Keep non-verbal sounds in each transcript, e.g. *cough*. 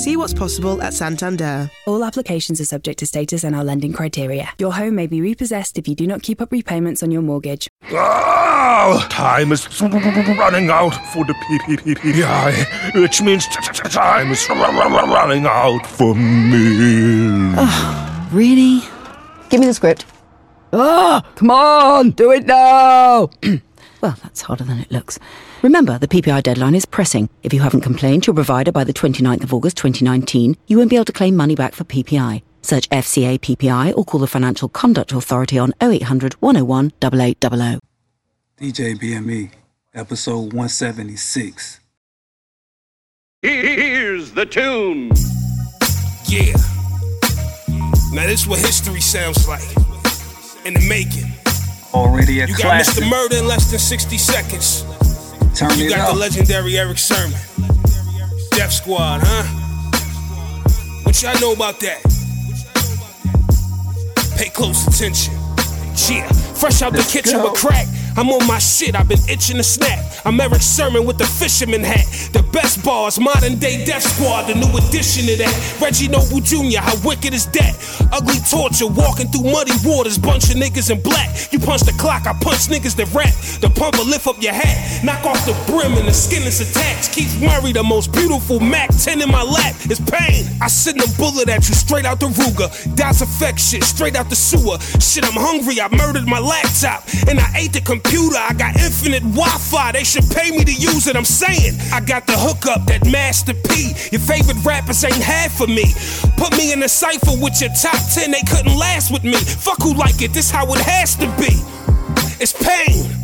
See what's possible at Santander. All applications are subject to status and our lending criteria. Your home may be repossessed if you do not keep up repayments on your mortgage. Oh, time is running out for the PPPPI, which means time is running out for me. Oh, really? Give me the script. Ah, come on, do it now! well, that's harder than it looks. Remember, the PPI deadline is pressing. If you haven't complained to your provider by the 29th of August 2019, you won't be able to claim money back for PPI. Search FCA PPI or call the Financial Conduct Authority on 0800 101 8800. DJ BME, episode 176. Here's the tune. Yeah. Now, this is what history sounds like in the making. Already a You classic. got Mr. Murder in less than 60 seconds. Turn you got up. the legendary Erick Sermon. Death Squad, huh? What y'all know about that? Pay close attention. Yeah, fresh out the kitchen go. with crack. I'm on my shit, I've been itching to snap. I'm Erick Sermon with the fisherman hat. The best bars, modern day Death Squad, the new addition to that. Reggie Noble Jr., how wicked is that? Ugly torture, walking through muddy waters, bunch of niggas in black. You punch the clock, I punch niggas that rap. The pumper lift up your hat, knock off the brim and the skin is attached. Keith Murray, the most beautiful Mac 10 in my lap, is pain. I send a bullet at you straight out the Ruger. Das EFX shit, straight out the sewer. Shit, I'm hungry, I murdered my laptop. And I ate the computer, I got infinite Wi Fi. They should pay me to use it, I'm saying. I got the hookup, that Master P. Your favorite rappers ain't half for me. Put me in a cipher with your top 10, they couldn't last with me. Fuck who like it, this how it has to be. It's pain.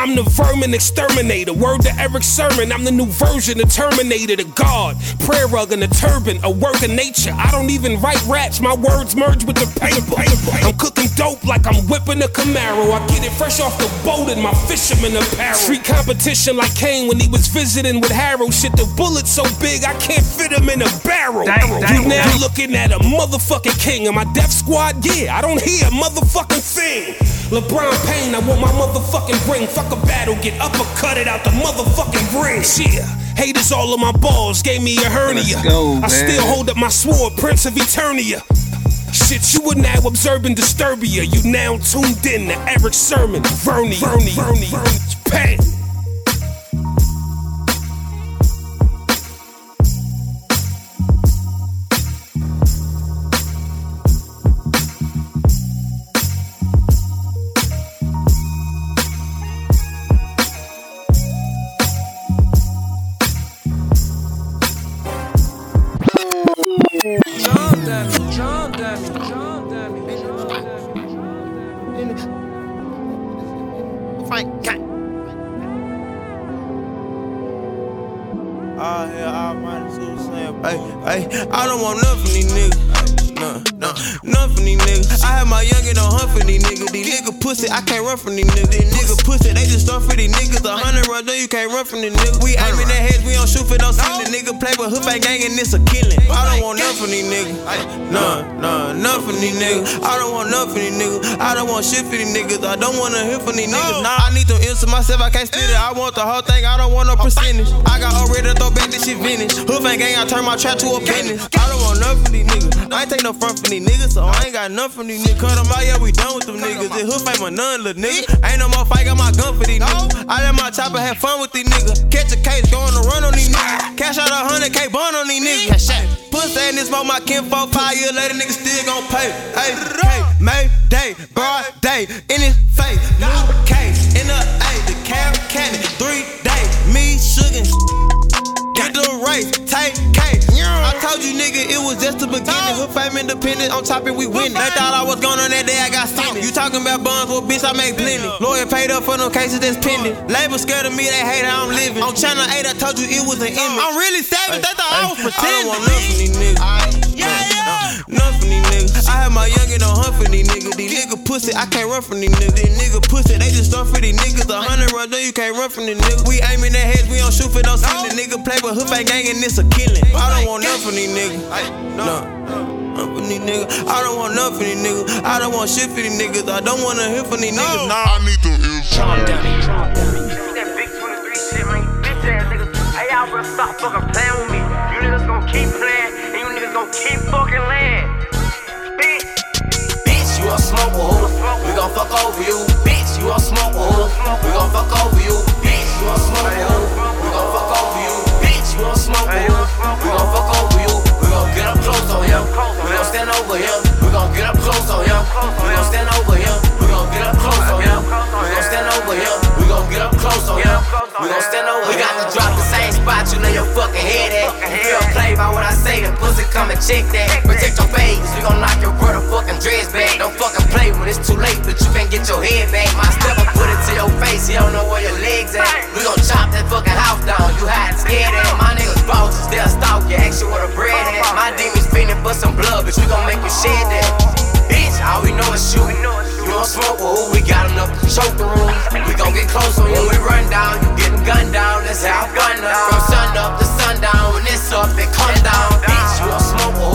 I'm the vermin exterminator. Word to Erick Sermon. I'm the new version of Terminator, the God. Prayer rug and a turban, a work of nature. I don't even write raps. My words merge with the paper. I'm cooking dope like I'm whipping a Camaro. I get it fresh off the boat in my fisherman apparel. Street competition like Kane when he was visiting with Harrow. Shit, the bullet's so big I can't fit him in a barrel. you now looking at a motherfucking king. Am I Death Squad? Yeah, I don't hear a motherfucking thing. LeBron Payne, I want my motherfucking ring. Fuck a battle, get uppercut it out the motherfucking ring. Yeah, haters all of my balls gave me a hernia. Go, I still hold up my sword, Prince of Eternia. Shit, you were now observing Disturbia. You now tuned in to Erick Sermon, Vernie, Vernie, Vernie, Vernie, Pain. Pussy, I can't run from these niggas. These niggas pussy, they just stuff for these niggas. A hundred run, no, you can't run from these niggas. We aiming their heads, we don't shoot for no ceiling. Nigga play with hoof ain't gang and it's a killing. I don't want nothing from these niggas. None, none, none from these niggas. I don't want nothing from these niggas. I don't want shit for these niggas. I don't wanna hear from these niggas. Nah, I need to answer myself, I can't split it. I want the whole thing, I don't want no percentage. I got already to throw back this shit vintage. Hoof ain't gang, I turn my trap to a business. I don't want nothing from these niggas. I ain't take no front from these niggas, so I ain't got nothing from these niggas. Cut them out, yeah, we done with them niggas. This hoof ain't my none, little nigga. Ain't no more fight, got my gun for these niggas. I let my chopper have fun with these niggas. Catch a case, go on the run on these niggas. Cash out a hundred K bun on these niggas. Cash out. Pussy and this smoke my kinfolk. Five years later, niggas still gon' pay. Hey, hey, May day, broad day, in his face. New case, in the A, the cab candy. Three day, me, sugar. Get the race, take K. I told you, nigga, it was just the beginning. Hood fame independent, on top and we winning. They thought I was going on that day, I got sent. You talking about bonds, well, bitch, I make plenty. Lawyer paid up for no cases that's pending. Label scared of me, they hate how I'm living. On channel 8, I told you it was an image. I'm really savage, they thought I was pretending. I don't want nothing from these niggas. Yeah, yeah. Nothing from these niggas. I have my my youngin' on hunt for these niggas. These nigga pussy, I can't run from these niggas. These nigga pussy, they just start for these niggas. A hundred run, there, you can't run from these niggas. We aiming at heads, we don't shoot for no ceiling. Nigga play with hook ain't gang and it's a killing. I don't want nothing from these niggas. No. For these niggas. I don't want nothing for these niggas. I don't want shit for these niggas. I don't wanna hear from these niggas. Nah, I need to hear from these That big 23 shit, man. You bitch ass niggas. Hey, y'all better stop fucking playing with me. You niggas gonna keep playing, and you niggas gonna keep fucking laying. Gon' fuck over you. Bitch, you a smoker, who? We gon' fuck over you. Bitch, you a smoker, who? We gon' fuck over you. Bitch, you a smoker, who? We gon' fuck over you. We gon' get up close on him. We gon' stand over him. We gon' get up close on him. We gon' stand over him. We gon' get up close on him. We gon' stand over him. We gon' get up close on him. Spot you lay your fucking head at. You feel play by what I say, the pussy come and check that. Protect your face, we gon' knock your brother fucking dreads back. Don't fucking play when it's too late, but you can't get your head back. My stepper put it to your face, he don't know where your legs at. We gon' chop that fucking house down, you hide scared at. My niggas bosses, they'll stalk you, ask you where the bread at. My demons fiending for some blood, but we gon' make you shed that. All we know is shoot. You don't smoke who? We got enough to choke the room. We gon' get close on you when we run down. You getting gunned down, that's how I gun down. From sun up to sundown, when it's up, it come down. Bitch, you don't smoke who?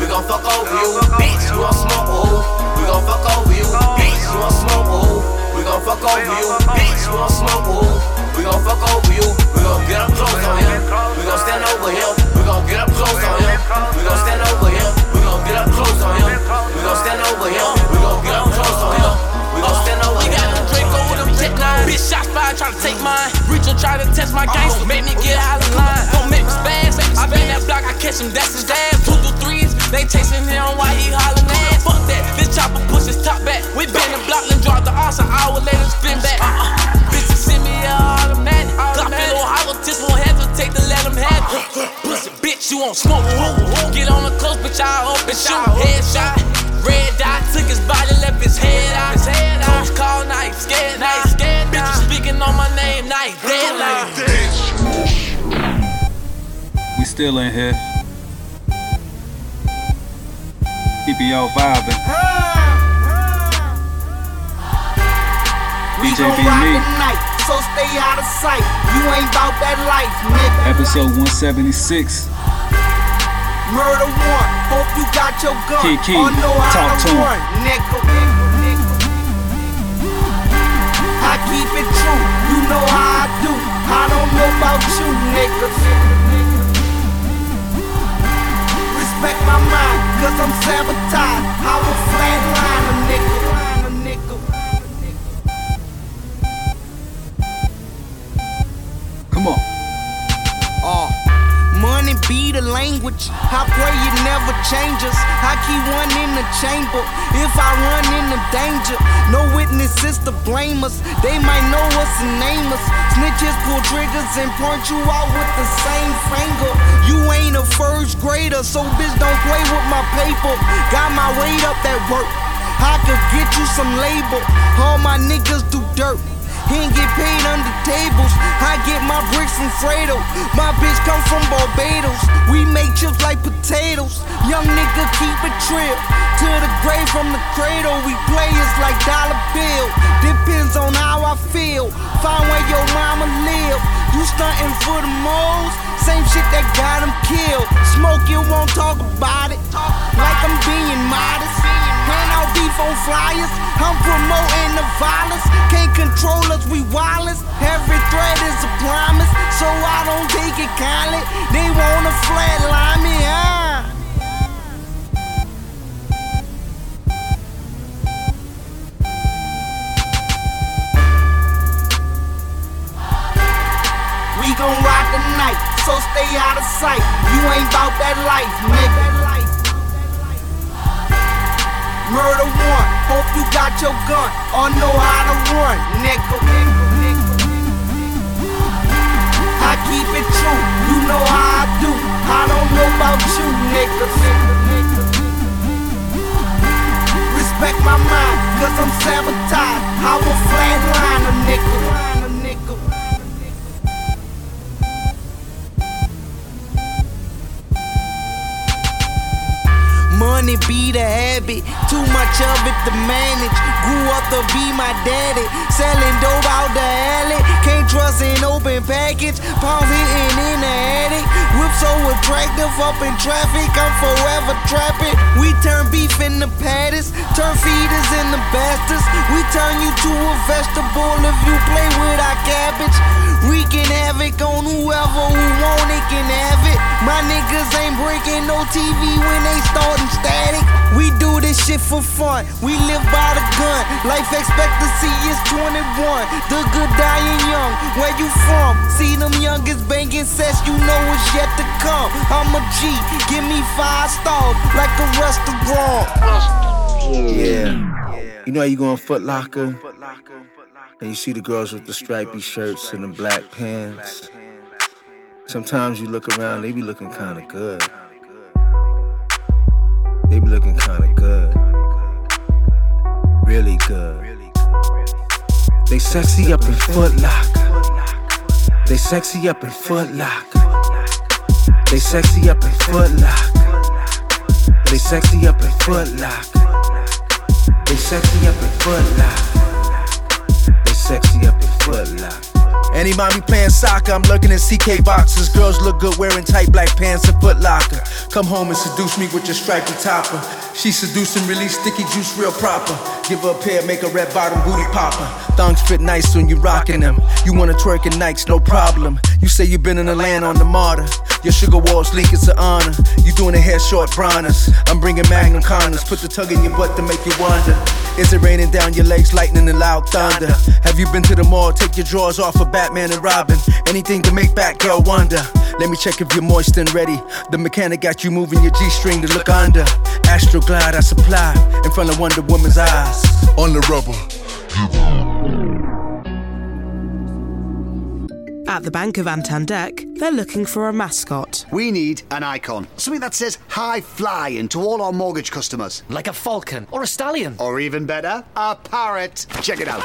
We gon' fuck over you. Bitch, you don't smoke who? We gon' fuck over you. Bitch, you don't smoke who? We gon' fuck over you. Bitch, you don't smoke who? We gon' fuck over you. We gon' get up close on him. We gon' stand over him. We gon' get up close on him. Take mine. Reach or try to test my gangster. Make me get out of line. Don't make me spaz. I been that block, I catch him, that's his dad. Two through threes, they chasing him why he hollering ass. Fuck that, this chopper push his top back. We been the block, then drop the arse, an hour later spin back. Uh-uh. Bitches send me a automatic. A little hollow, just won't hesitate to let him have it. Pussy bitch, you won't smoke. Get on the close, bitch, I hope and shoot. Headshot. Red dot took his body, left his head out. Coach call, knife, scared, knife, scared. Bitch, you speaking on my name, knife, deadline. We still in here. PPO vibing. We DJ gon' B. rock Me. so stay out of sight. You ain't bout that life, nigga. Episode 176. Murder one, hope you got your gun. Key, key, Or know how talk to to 'em. run, nigga. Niggas. Respect my mind, cause I'm sabotaged. I will flatline a nigga. Come on. Uh, money be the language. I pray it never changes. I keep one in the chamber. If I run into danger, no witnesses to blame us. They might know us and name us. Snitches pull triggers and point you out with the same finger. You ain't a first grader, so bitch don't play with my paper. Got my weight up that work. I could get you some label. All my niggas do dirt. He ain't get paid under tables. I get my bricks from Fredo. My bitch come from Barbados. We make chips like potatoes. Young nigga keep a trip. To the grave from the cradle. We players like dollar bill. Depends on how I feel. Find where your mama live. You stunting for the moles. Same shit that got him killed. Smoke, you won't talk about it. Like I'm being modest. Hand out beef on flyers. I'm promoting the violence. Can't control us, we wireless. Every threat is a promise, so I don't take it kindly. They wanna flatline me, huh? We gon' rock the night, so stay out of sight. You ain't bout that life, nigga. Murder one, hope you got your gun or know how to run, nigga. I keep it true, you know how I do. I don't know about you, niggas. Respect my mind, cause I'm sabotaged. I will flatline a nigga. Money be a habit. Too much of it to manage. Grew up to be my daddy. Selling dope out the alley. Can't trust an open package. Palms hitting in the attic. Whip so attractive up in traffic. I'm forever trapping. We turn beef into patties. Turn feeders into bastards. We turn you to a vegetable if you play with our cabbage. Wreaking havoc on whoever who want it can have it. My niggas ain't breaking no TV when they starting static. We do this shit for fun. We live by the gun. Life expectancy is 21. The good dying young. Where you from? See them youngest banging sets, you know it's yet to come. I'm a G. Give me five stars like a restaurant. Yeah. You know how you go on Foot Locker? And you see the girls with the stripy shirts and the black pants. Sometimes you look around, they be looking kinda good. They be looking kinda good. Really good. They sexy up in Foot Locker. They sexy up in Foot Locker. They sexy up in Foot Locker. They sexy up in Foot Locker. They sexy up in Foot Locker. Sexy up in Foot Locker. Any mommy playing soccer, I'm lurking in CK boxes. Girls look good wearing tight black pants and footlocker. Come home and seduce me with your stripy topper. She seducing, release sticky juice real proper. Give her a pair, make a red bottom booty popper. Thongs fit nice when you rocking them. You wanna twerk in Nikes, no problem. You say you been in the land on the martyr. Your sugar walls leak, it's an honor. You doing a hair short broners. I'm bringing Magnum condoms. Put the tug in your butt to make you wonder. Is it raining down your legs, lightning and loud thunder? Have you been to the mall? Take your drawers off for Batman and Robin. Anything to make Batgirl wonder. Let me check if you're moist and ready. The mechanic got you moving your G string to look under. Astro Glide I supply in front of Wonder Woman's eyes. On the rubber. At the Bank of Antandek, they're looking for a mascot. We need an icon. Something that says high flying to all our mortgage customers. Like a falcon or a stallion. Or even better, a parrot. Check it out.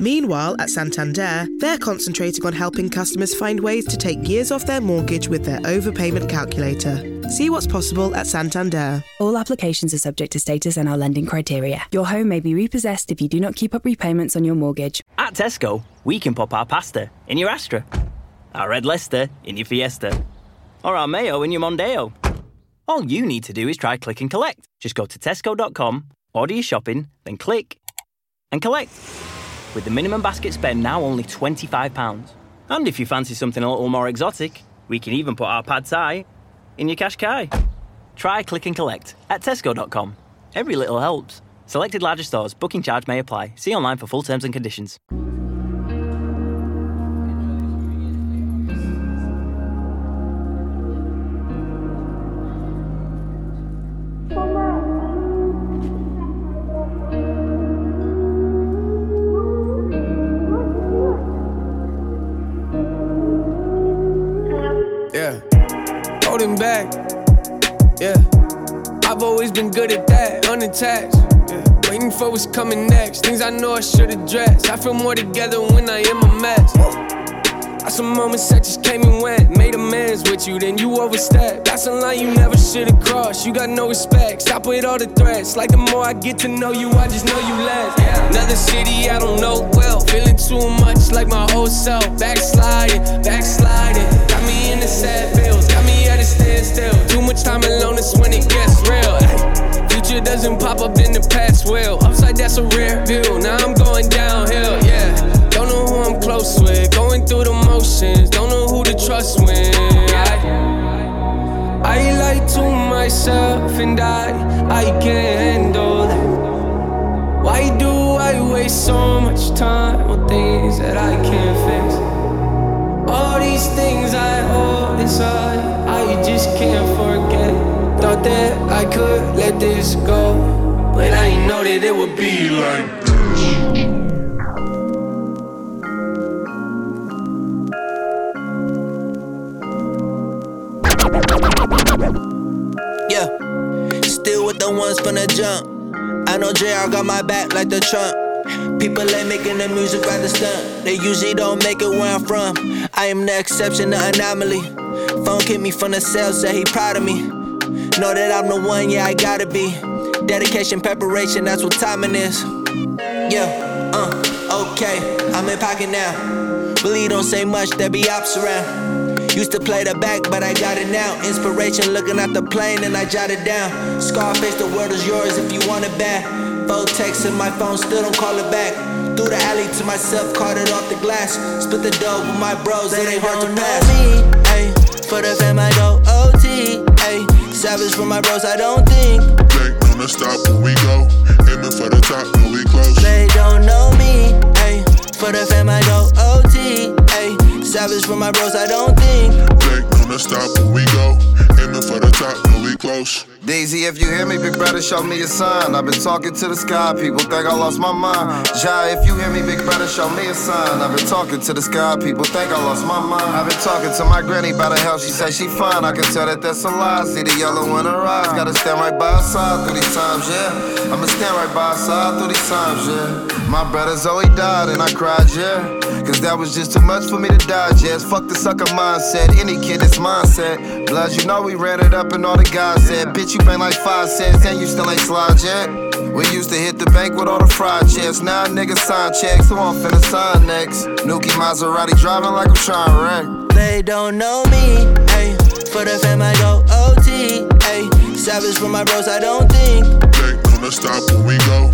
Meanwhile, at Santander, they're concentrating on helping customers find ways to take years off their mortgage with their overpayment calculator. See what's possible at Santander. All applications are subject to status and our lending criteria. Your home may be repossessed if you do not keep up repayments on your mortgage. At Tesco, we can pop our pasta in your Astra, our red Leicester in your Fiesta, or our mayo in your Mondeo. All you need to do is try click and collect. Just go to tesco.com, order your shopping, then click and collect. With the minimum basket spend now only £25. And if you fancy something a little more exotic, we can even put our pad thai in your Qashqai. Try click and collect at tesco.com. Every little helps. Selected larger stores, booking charge may apply. See online for full terms and conditions. Been good at that, unattached. Yeah. Waiting for what's coming next. Things I know I should address. I feel more together when I am a mess. Got some moments that just came and went. Made amends with you, then you overstepped. That's a line you never should have crossed. You got no respect. Stop with all the threats. Like the more I get to know you, I just know you less. Another city I don't know well. Feeling too much like my old self. Backsliding, backsliding. Me in the sad feels. Got me at a standstill. Too much time alone is when it gets real. Future doesn't pop up in the past will. Upside that's a rare view. Now I'm going downhill. Yeah. Don't know who I'm close with. Going through the motions. Don't know who to trust when. I, I lie to myself and I, I can't handle that. Why do I waste so much time on things that I can't fix? Inside, I just can't forget. Thought that I could let this go, but I didn't know that it would be like this. Yeah, still with the ones from the jump. I know JR got my back like the Trump. People ain't making the music by the stunt. They usually don't make it where I'm from. I am the exception, the anomaly. Phone hit me from the cell, said he proud of me. Know that I'm the one, yeah, I gotta be. Dedication, preparation, that's what timing is. Yeah, uh, okay, I'm in pocket now. Believe don't say much, there be ops around. Used to play the back, but I got it now. Inspiration looking at the plane and I jot it down. Scarface, the world is yours if you want it back. Phone text in my phone, still don't call it back. Through the alley to myself, caught it off the glass. Split the dough with my bros, it ain't hard to pass. Me. For the fam, I go OT, ayy. Savage for my bros, I don't think. Ain't gonna stop when we go. Aiming for the top when we close. They don't know me, ayy. For the fam, I go OT, ayy. Savage for my bros, I don't think. Ain't gonna stop when we go. Aiming for the top when we close. Daisy, if you hear me, big brother, show me a sign. I've been talking to the sky, people think I lost my mind. Jai, if you hear me, big brother, show me a sign. I've been talking to the sky, people think I lost my mind. I've been talking to my granny about her health, she said she fine. I can tell that that's a lie. See the yellow in her eyes, gotta stand right by her side through these times, yeah. I'ma stand right by her side through these times, yeah. My brother Zoe died and I cried, yeah. Cause that was just too much for me to digest. Fuck the sucker mindset, any kid that's mindset. Blood, you know we ran it up and all the guys said, bitch, you been like five cents and you still ain't slide yet. We used to hit the bank with all the fried checks. Now niggas sign checks, so I'm finna sign next. Nuki Maserati driving like I'm trying to wreck. They don't know me, ayy. For the fam, I go OT, ayy. Savage for my bros, I don't think. Ain't gonna stop when we go.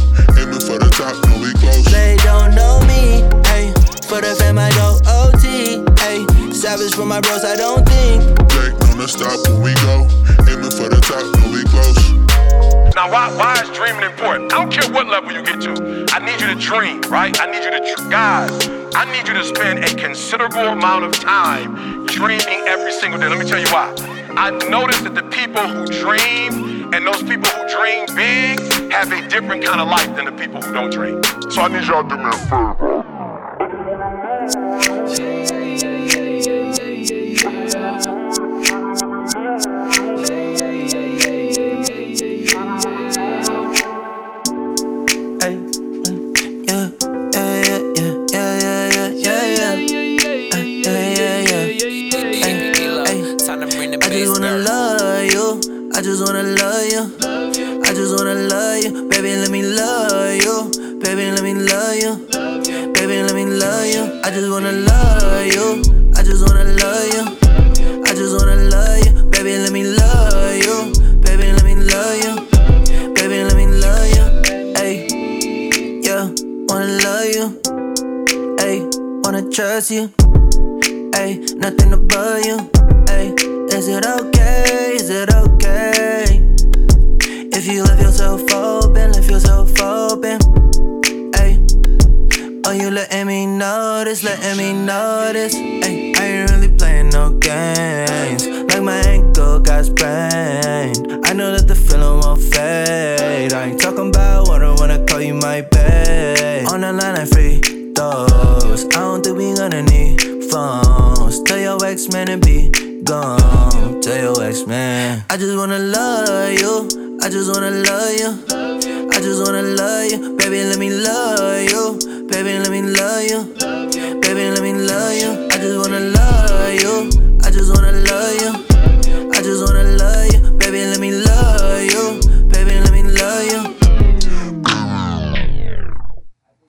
Savage for my bros, I don't think. Ain't gonna stop when we go. Aiming for the top when we close. Now, why, why is dreaming important? I don't care what level you get to. I need you to dream, right? I need you to, dr- guys, I need you to spend a considerable amount of time dreaming every single day. Let me tell you why. I've noticed that the people who dream and those people who dream big have a different kind of life than the people who don't dream. So I need y'all to do me a favor. bless you.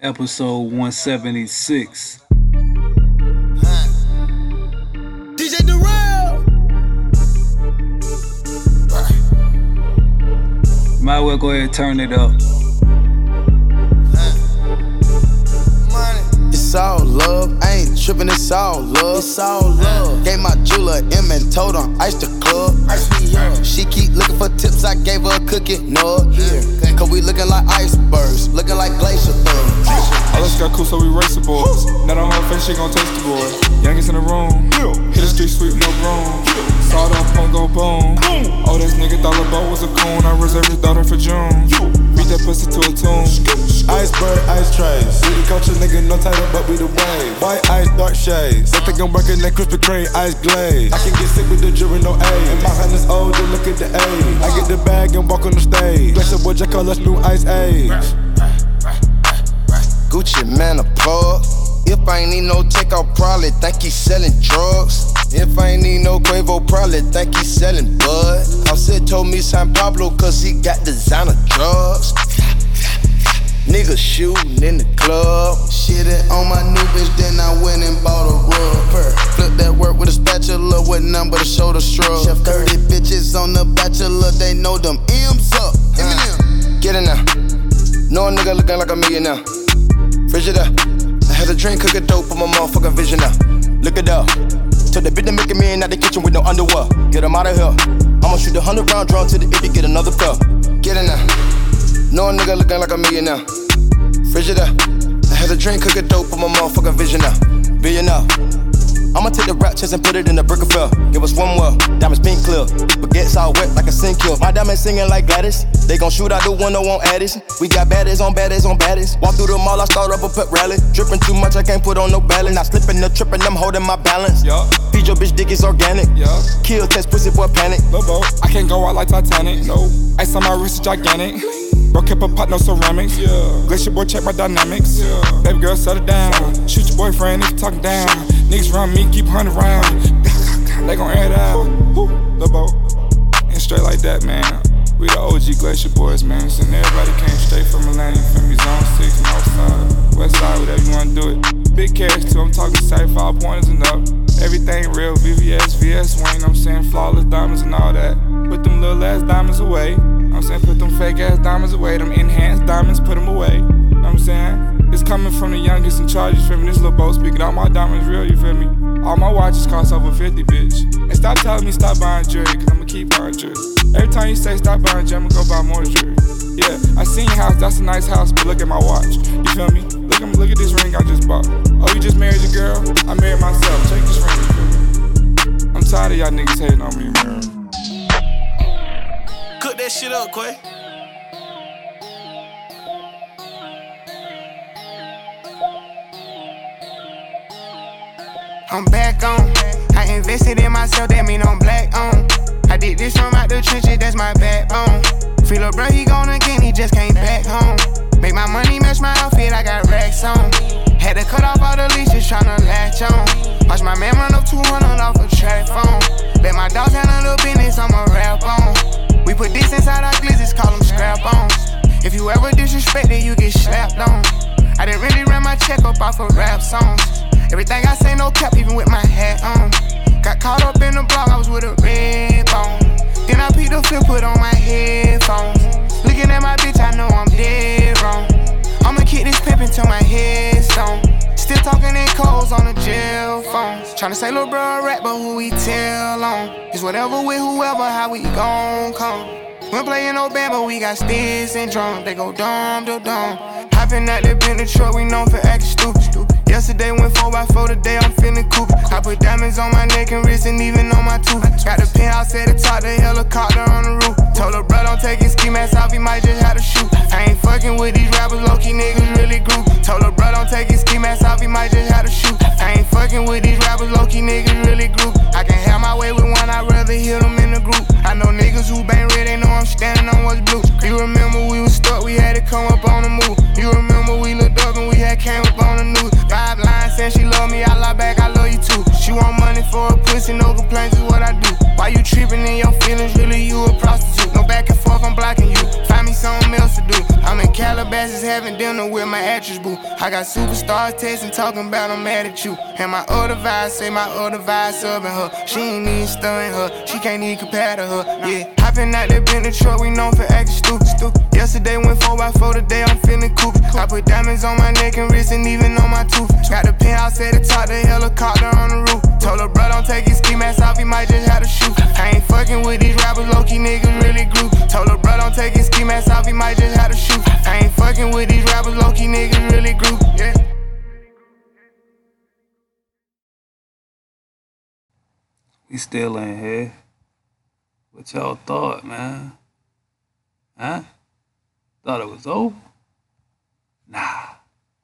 Episode 176. DJ Durel. Might well go ahead and turn it up. It's all love, I ain't tripping, it's all love. It's all love. Gave my jeweler M and told on ice the club. She keep looking for tips, I gave her a cookie. No, here. Cause we looking like icebergs, looking like glacier thugs. All us got cool, so we race the boys. Not on her face, she gon' taste the boy. Youngest in the room. Hit the street sweep, no broom. Sawed off, punk go boom. Oh, this nigga thought LeBeau was a coon. I reserved his daughter for June. Beat that pussy to a tune. Iceberg, ice trays. We the culture, nigga, no title, but we the wave. White ice, dark shades. They think I'm working that Krispy Kreme ice glaze. I can get sick with the jury, no A. And my hand is old, just look at the A. I get the bag and walk on the stage. Bless up, boy, Jack call new ice age. Gucci Mane a plug. If I ain't need no check, I'll probably think he's selling drugs. If I ain't need no Quavo, probably think he's selling bud. Offset told me San Pablo, cause he got designer drugs. Niggas shooting in the club. Shitting on my new bitch, then I went and bought a rug. Flip that work with a spatula with none but a shoulder shrug. Chef 30 bitches on the bachelor, they know them M's up. Uh, get in there. No nigga looking like a millionaire. Frigidaire. I had a drink, cook a dope, put my motherfucking vision out. Look it up. Told the bitch to make a man out the kitchen with no underwear. Get him out of here. I'ma shoot a hundred round drum to the itty, get another cup. Get in there. No nigga looking like a millionaire. Frigidaire. I had a drink, cook a dope, put my motherfucking vision out. Billionaire. I'ma take the rap chest and put it in the brick of fell. Give us one more, diamonds pink clear. Baguettes all wet like a sink kill. My diamonds singing like Gladys. They gon' shoot out the window on Addis. We got baddies on baddies on baddies. Walk through the mall, I start up a pep rally. Dripping too much, I can't put on no balance. Not slipping, no tripping, I'm holding my balance. Yeah. Feed your bitch dick is organic. Yeah. Kill test pussy boy panic. Lobo, I can't go out like Titanic. No. Ice on my wrist is gigantic. Bro, kept a pot, no ceramics. Yeah. Glacier boy, check my dynamics. Yeah. Baby girl, settle down. Shoot your boyfriend you talking down. Niggas run me, keep hunting round. *laughs* They gon' air it out. Lobo. And straight like that, man. We the OG Glacier boys, man. So everybody came straight from. You feel me? Zone 6, North Side, West Side, whatever you wanna do it. Big cash too, I'm talking sight, five pointers and up. Everything real, VVS, VS Wayne, I'm saying flawless diamonds and all that. Put them little ass diamonds away. I'm saying put them fake ass diamonds away, them enhanced diamonds, put them away. You know what I'm saying? It's coming from the youngest in charge, you feel me? This little boat speaking, all my diamonds real, you feel me? All my watches cost over 50, bitch. And stop telling me stop buying jewelry, cause I'ma keep buying jewelry. Every time you say stop buying jewelry, I'ma go buy more jewelry. Yeah, I seen your house, that's a nice house, but look at my watch. You feel me? Look at look at this ring I just bought. Oh, you just married your girl? I married myself. Take this ring? I'm tired of y'all niggas hating on me, man. That shit up, Quay. I'm back on. I invested in myself, that mean I'm black on. I did this from out the trenches, that's my backbone. Feel up, bro, he gone again, he just came back home. Make my money match my outfit, I got racks on. Had to cut off all the leashes, tryna latch on. Watch my man run up 200 off a track phone. Let my dogs handle the business, I'ma rap on. We put this inside our glizzes, call them scrap on. If you ever disrespect it, you get slapped on. I didn't really run my check up off of rap songs. Everything I say, no cap, even with my hat on. Got caught up in the block, I was with a red bone. Then I peeked the flip, put on my headphones. Looking at my bitch, I know I'm dead wrong. I'ma kick this pimp until my head's stone. Still talking in codes on the jail phone. Tryna say, little bro, a rap, but who we tell on? It's whatever with whoever, how we gon' come. When playing no band, but we got sticks and drums. They go dumb, dumb, dumb. Hopping out the Bentley truck, we known for acting stupid. Yesterday went 4x4, today I'm feeling cool. I put diamonds on my neck and wrist and even on my tooth. Got the penthouse at the top, the helicopter on the roof. Told her bro, don't take his ski mask off, he might just have to shoot. I ain't fucking with these rappers, low key niggas really group. Told her bro, don't take his ski mask off, he might just have to shoot. I ain't fucking with these rappers, low key niggas really group. I can have my way with one, I'd rather hear them in the group. I know niggas who bang red, they know I'm standing on what's blue. You remember we was stuck, we had to come up on the move. You remember we looked up and we had came up on the news. Saying she love me, I lie back, I love you too. She want money for a pussy, no complaints is what I do. Why you tripping in your feelings? Really, you a prostitute. No back and forth, I'm blocking you. Find me something else to do. I'm in Calabasas having dinner with my actress boo. I got superstars texting, talking about I'm mad at you. And my other vibe say my other vibe subbing her. She ain't even stunning her, she can't even compare to her. Yeah, hopping out that Bentley truck, we known for acting stupid. stupid. Yesterday went 4x4, today I'm feeling cool. I put diamonds on my neck and wrist and even on my tooth. Got the penthouse at the top, the helicopter on the roof. Told her bro, don't take his ski mask off, he might just have to shoot. I ain't fucking with these rappers, low key niggas really group. Told her bro, don't take his ski mask off, he might just have to shoot. I ain't fucking with these rappers, low key niggas really group. Yeah. We still ain't here. What y'all thought, man? Huh? Thought it was over? Nah.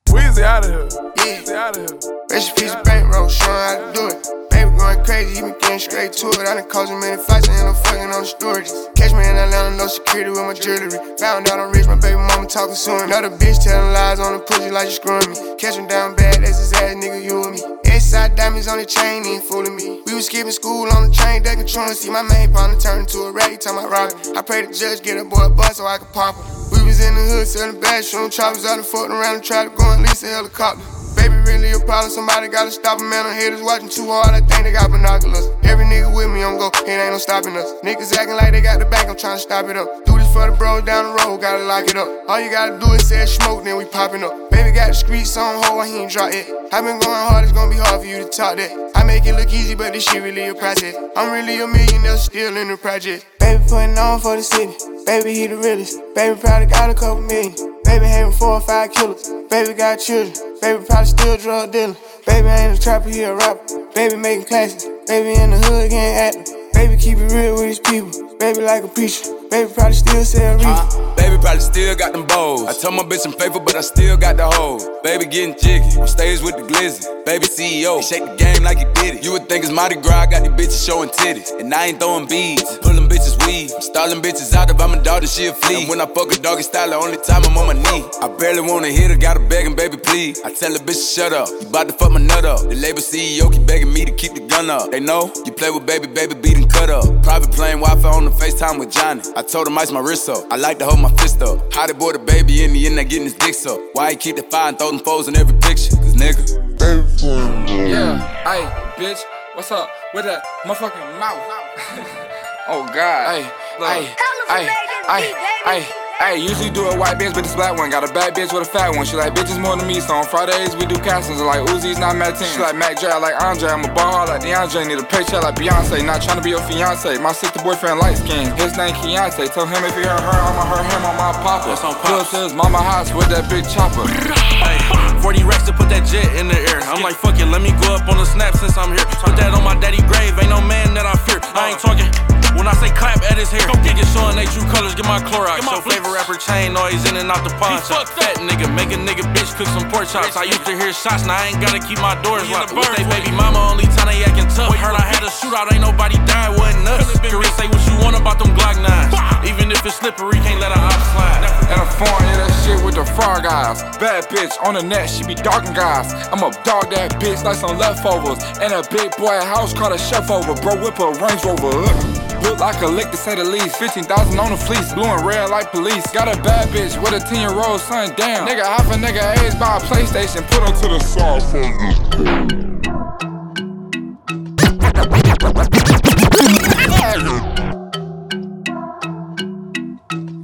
Weezy out of here. Yeah. Weezy out of here. Rest in peace, bankroll, showing how to do it. Going crazy, he been getting straight to it. I done caused many fights, end up fucking on the storages. Catch me in Atlanta, no security with my jewelry. Found out I'm rich, my baby mama talking soon. Another bitch telling lies on the pussy like you screwing me. Catch him down bad, that's his ass, nigga, you and me. Inside diamonds on the chain, ain't fooling me. We was skipping school on the train, they controlling. See my main partner turn into a rat, time I rob. I pray the judge get a boy a bus so I can pop him. We was in the hood selling bad, shooting choppers out and fucking around and try to go and lease a helicopter. Baby, really a problem, somebody gotta stop him, man. I'm haters watching too hard, I think they got binoculars. Every nigga with me, I'm go, it ain't no stopping us. Niggas acting like they got the bank, I'm trying to stop it up. Do this for the bros down the road, gotta lock it up. All you gotta do is say smoke, then we popping up. Baby got the streets on hold, he ain't drop it. I been going hard, it's gonna be hard for you to talk that. I make it look easy, but this shit really a process. I'm really a millionaire, still in the project. Baby putting on for the city. Baby, he the realest. Baby, probably got a couple million. Baby, having four or five killers. Baby, got children. Baby, probably still drug dealer. Baby, ain't a trapper, he a rapper. Baby, making classes. Baby, in the hood, getting active. Baby, keep it real with his people. Baby, like a preacher. Baby, probably still sell reefer. Uh, baby, probably still got them bows. I told my bitch I'm faithful, but I still got the hoes. Baby, getting jiggy. On stage with the glizzy. Baby, CEO. He shake the game like he did it. You would think it's Mardi Gras. I got these bitches showing titties. And I ain't throwing beads. I'm pulling bitches weed. I'm stalling bitches out. If I'm a daughter, she a flea. And when I fuck a doggy style, the only time I'm on my knee. I barely wanna hit her, gotta begging, baby, please. I tell the bitch shut up. You bout to fuck my nut up. The label CEO keep begging me to keep the gun up. They know you play with baby, baby, beating cut up. Private plane, Wi Fi on the FaceTime with Johnny. I told him ice my wrist up. I like to hold my fist up. How they boy the baby in the end, they getting his dicks up. Why he keep the fire and throw them foes in every picture? Cause nigga. Yeah, hey, bitch, what's up with that motherfucking mouth? oh God. Hey, hey, hey, hey, hey. Hey, usually do a white bitch, but this black one got a bad bitch with a fat one. She like bitches more than me, so on Fridays we do castings like Uzi's not Matt She like Mac J, I like Andre. I'm a ball like DeAndre, need a paycheck like Beyonce. Not trying to be your fiance. My sister boyfriend light skin, his name Keontae. Tell him if he hurt her, I'ma hurt him on my papa. That's on Pull to his mama house with that big chopper. Hey, 40 racks to put that jet in the air. I'm like, fuck it, let me go up on the snap since I'm here. Put that on my daddy grave, ain't no man that I fear. I ain't talking. When I say clap at his hair, niggas showing they true colors, get my Clorox. Show flavor rapper chain noise in and out the pawn shop. Fat nigga, make a nigga bitch cook some pork chops. I used to hear shots, now I ain't gotta keep my doors locked. With they baby mama, only time they acting tough. Heard I had a shootout, ain't nobody died, wasn't us. Career say what you want about them Glock 9s. Even if it's slippery, can't let a op slide. At a farm, yeah, that shit with the frog eyes. Bad bitch on the net, she be dogging guys. I'ma dog that bitch like some leftovers. And a big boy house called a chef over. Bro, whip a Range Rover. Look like a lick to say the least. 15,000 on the fleece, blue and red like police. Got a bad bitch with a 10 year old son, damn. Nigga, half a nigga age by a PlayStation, put him to the side for you.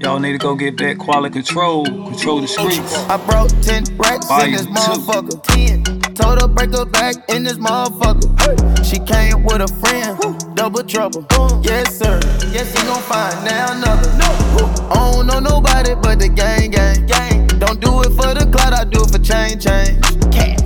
Y'all need to go get that quality control, control the streets. I broke 10 racks in this motherfucker. 10. Told her break her back in this motherfucker. She came with a friend, double trouble. Yes, sir. Yes, he gon' find now another. No. I don't know nobody but the gang, gang, gang. Don't do it for the clout, I do it for change, change.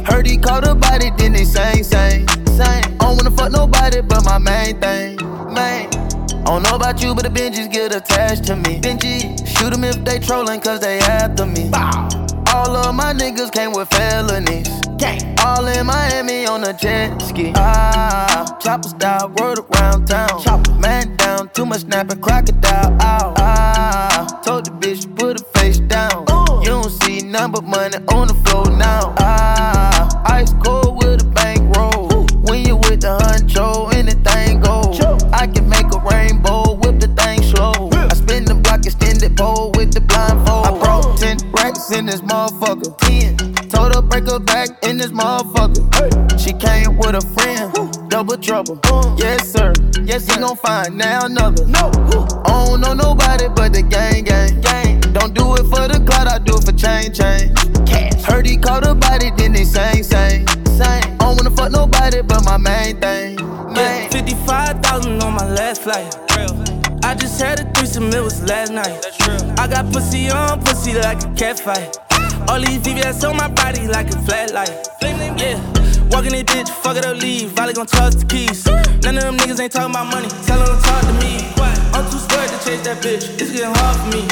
Heard he caught a body, then he sang, sang, sang. I don't wanna fuck nobody but my main thing, main. I don't know about you, but the Benjis get attached to me. Benji, shoot them if they trolling, cause they after me. Bow. All of my niggas came with felonies. Gang. All in Miami on a jet ski. Ah, chopper style, word around town. Chopper. Man down, too much snapping, crocodile. Ow. Ah, told the bitch to put her face down. Uh. You don't see none but money on the floor trouble. Yes, sir. Yes, he gon' find now another. No, I don't know nobody but the gang, gang, gang. Don't do it for the clout, I do it for change, change. Cash. Heard he caught a body, then he sang, sang, sang. I don't wanna fuck nobody but my main thing. Man. Yeah, 55,000 on my last flight. I just had a threesome, it was last night. I got pussy on pussy like a cat fight. All these VVS on my body like a flat light. Yeah. Walking this bitch, fuck it up, leave. Valley gon' toss the keys. None of them niggas ain't talking about money. Tell them to talk to me. I'm too scared to chase that bitch. It's getting hard for me.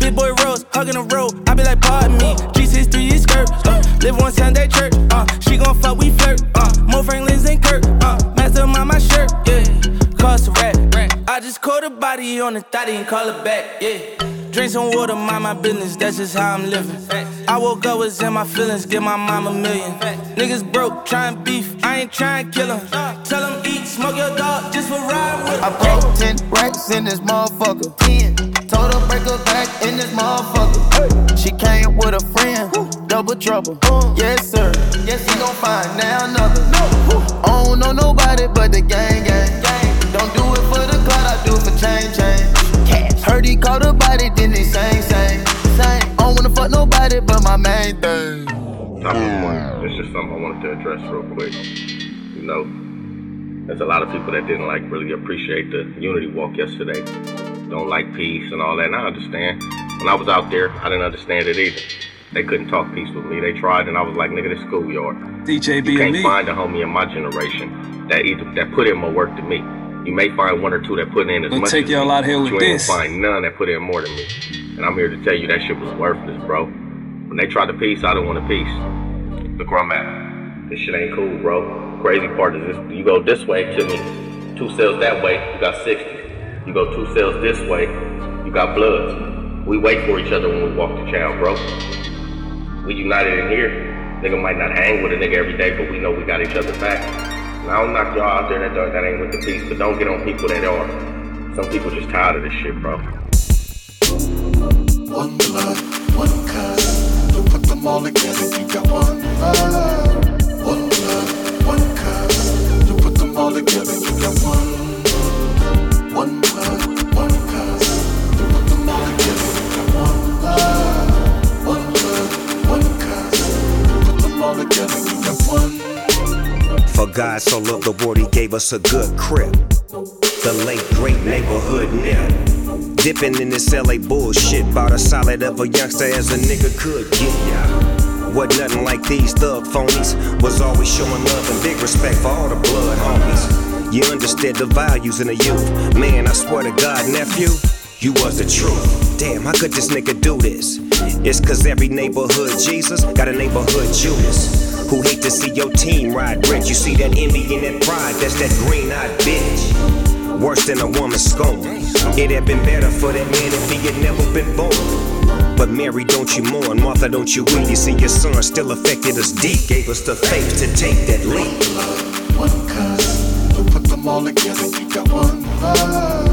Big boy rose, hugging the road. I be like, pardon me. G63 is skirt. Uh, live on Sunday church. Uh, she gon' fuck, we flirt. Uh, Mo Franklin's and Kirk. Uh, up on my shirt. Yeah, cost a rat. I just caught a body on the thotty and call it back. Yeah. Drink some water, mind my business, that's just how I'm living. I woke up, was in my feelings, give my mom a million. Niggas broke, trying beef, I ain't trying kill him. Tell him eat, smoke your dog, just for ride with I broke 10 racks in this motherfucker. 10. Told her break her back in this motherfucker. She came with a friend, double trouble. Yes, sir. Yes, he gon' find now another. I don't know nobody but the gang, gang, gang. Don't do it chain. Heard he a body, then he sang, sang, sang. I don't wanna fuck nobody but my main thing. This is something I wanted to address real quick. You know, there's a lot of people that didn't like really appreciate the unity walk yesterday. Don't like peace and all that. And I understand. When I was out there, I didn't understand it either. They couldn't talk peace with me. They tried, and I was like, nigga, this schoolyard. DJ You can't find a homie in my generation that either that put in more work than me. You may find one or two that put in as Gonna much take as y'all me, out here with you ain't this. gonna find none that put in more than me. And I'm here to tell you that shit was worthless, bro. When they tried to peace, I don't want a peace. Look where I'm at. This shit ain't cool, bro. Crazy part is this: you go this way to me, two cells that way, you got 60. You go two cells this way, you got bloods. We wait for each other when we walk the town, bro. We united in here. Nigga might not hang with a nigga every day, but we know we got each other back. I don't knock y'all out there that, that ain't with the peace, but don't get on people that are. Some people just tired of this shit, bro. One blood, one cuz. Don't put them all together, you got one blood. One one put them all together, you got one. One one put them all together, you got one. One one put them all together, you got one. For God so loved the world, he gave us a good crib. The late great neighborhood nip. Dipping in this LA bullshit, about a solid of a youngster as a nigga could get ya. What nothing like these thug phonies was always showing love and big respect for all the blood homies. You understood the values in the youth. Man, I swear to God, nephew, you was the truth. Damn, how could this nigga do this? It's cause every neighborhood Jesus got a neighborhood Judas who hate to see your team ride rich. You see that envy and that pride, that's that green eyed bitch. Worse than a woman's scorn. It had been better for that man if he had never been born. But Mary, don't you mourn. Martha, don't you weep. You see, your son still affected us deep. Gave us the faith to take that leap. One cuz. Don't put them all together, you got one blood.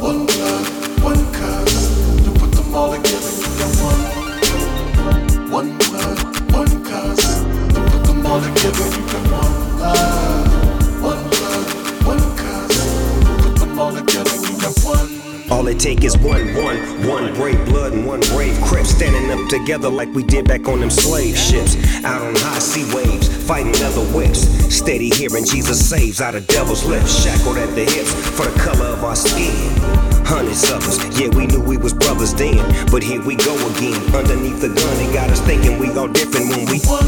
One blood, one cuz. Don't put them all together, All it take is one, one, one brave blood and one brave crip standing up together like we did back on them slave ships. Out on high sea waves, fighting leather whips. Steady hearing Jesus saves out of devil's lips. Shackled at the hips for the color of our skin. Hundreds of us, yeah, we knew we was brothers then. But here we go again. Underneath the gun, they got us thinking we all different when we.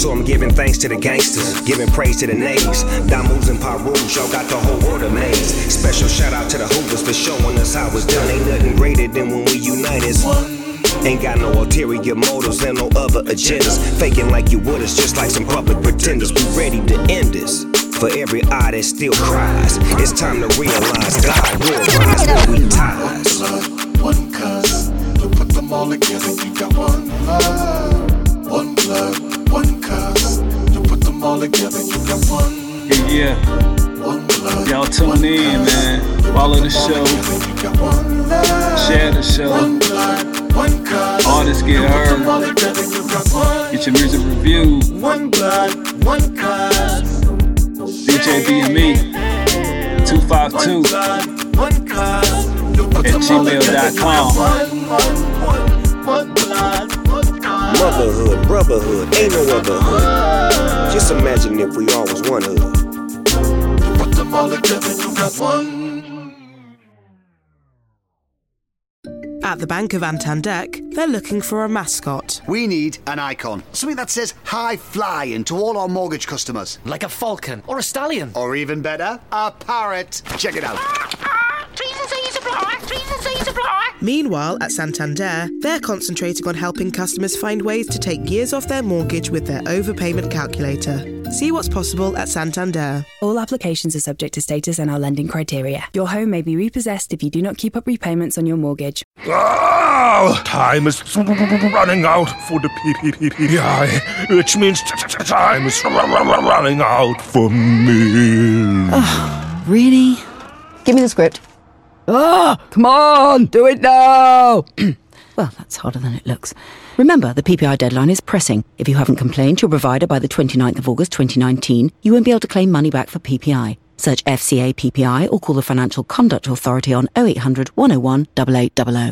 So I'm giving thanks to the gangsters, giving praise to the nays. Damus and Pirus, y'all got the whole world amazed. Special shout out to the Hoovers for showing us how it's done. Ain't nothing greater than when we unite as one. Ain't got no ulterior motives and no other agendas. Faking like you would us, just like some public pretenders. We ready to end this. For every eye that still cries, it's time to realize God will rise when we ties. One cuz. Don't put them all together, you got one blood. One blood, together, you got one. Yeah, yeah. Y'all tune in, man. Follow the show. Share the show. Artists get heard. Get your music reviewed. One blood, one cuz. DJ BME 252 at gmail.com. Motherhood, brotherhood, ain't no other hood. Just imagine if we all was one hood. Put them all together, you got one. At the Bank of Antandek, they're looking for a mascot. We need an icon. Something that says high flying to all our mortgage customers. Like a falcon or a stallion. Or even better, a parrot. Check it out. Trees and C's apply. Trees and C's apply. Meanwhile, at Santander, they're concentrating on helping customers find ways to take years off their mortgage with their overpayment calculator. See what's possible at Santander. All applications are subject to status and our lending criteria. Your home may be repossessed if you do not keep up repayments on your mortgage. Oh, time is running out for the PPPPI, which means t- t- time is r- r- running out for me. Really? Give me the script. Ah, come on, do it now. *clears throat* well, that's harder than it looks. Remember, the PPI deadline is pressing. If you haven't complained to your provider by the 29th of August 2019, you won't be able to claim money back for PPI. Search FCA PPI or call the Financial Conduct Authority on 0800 101 8800.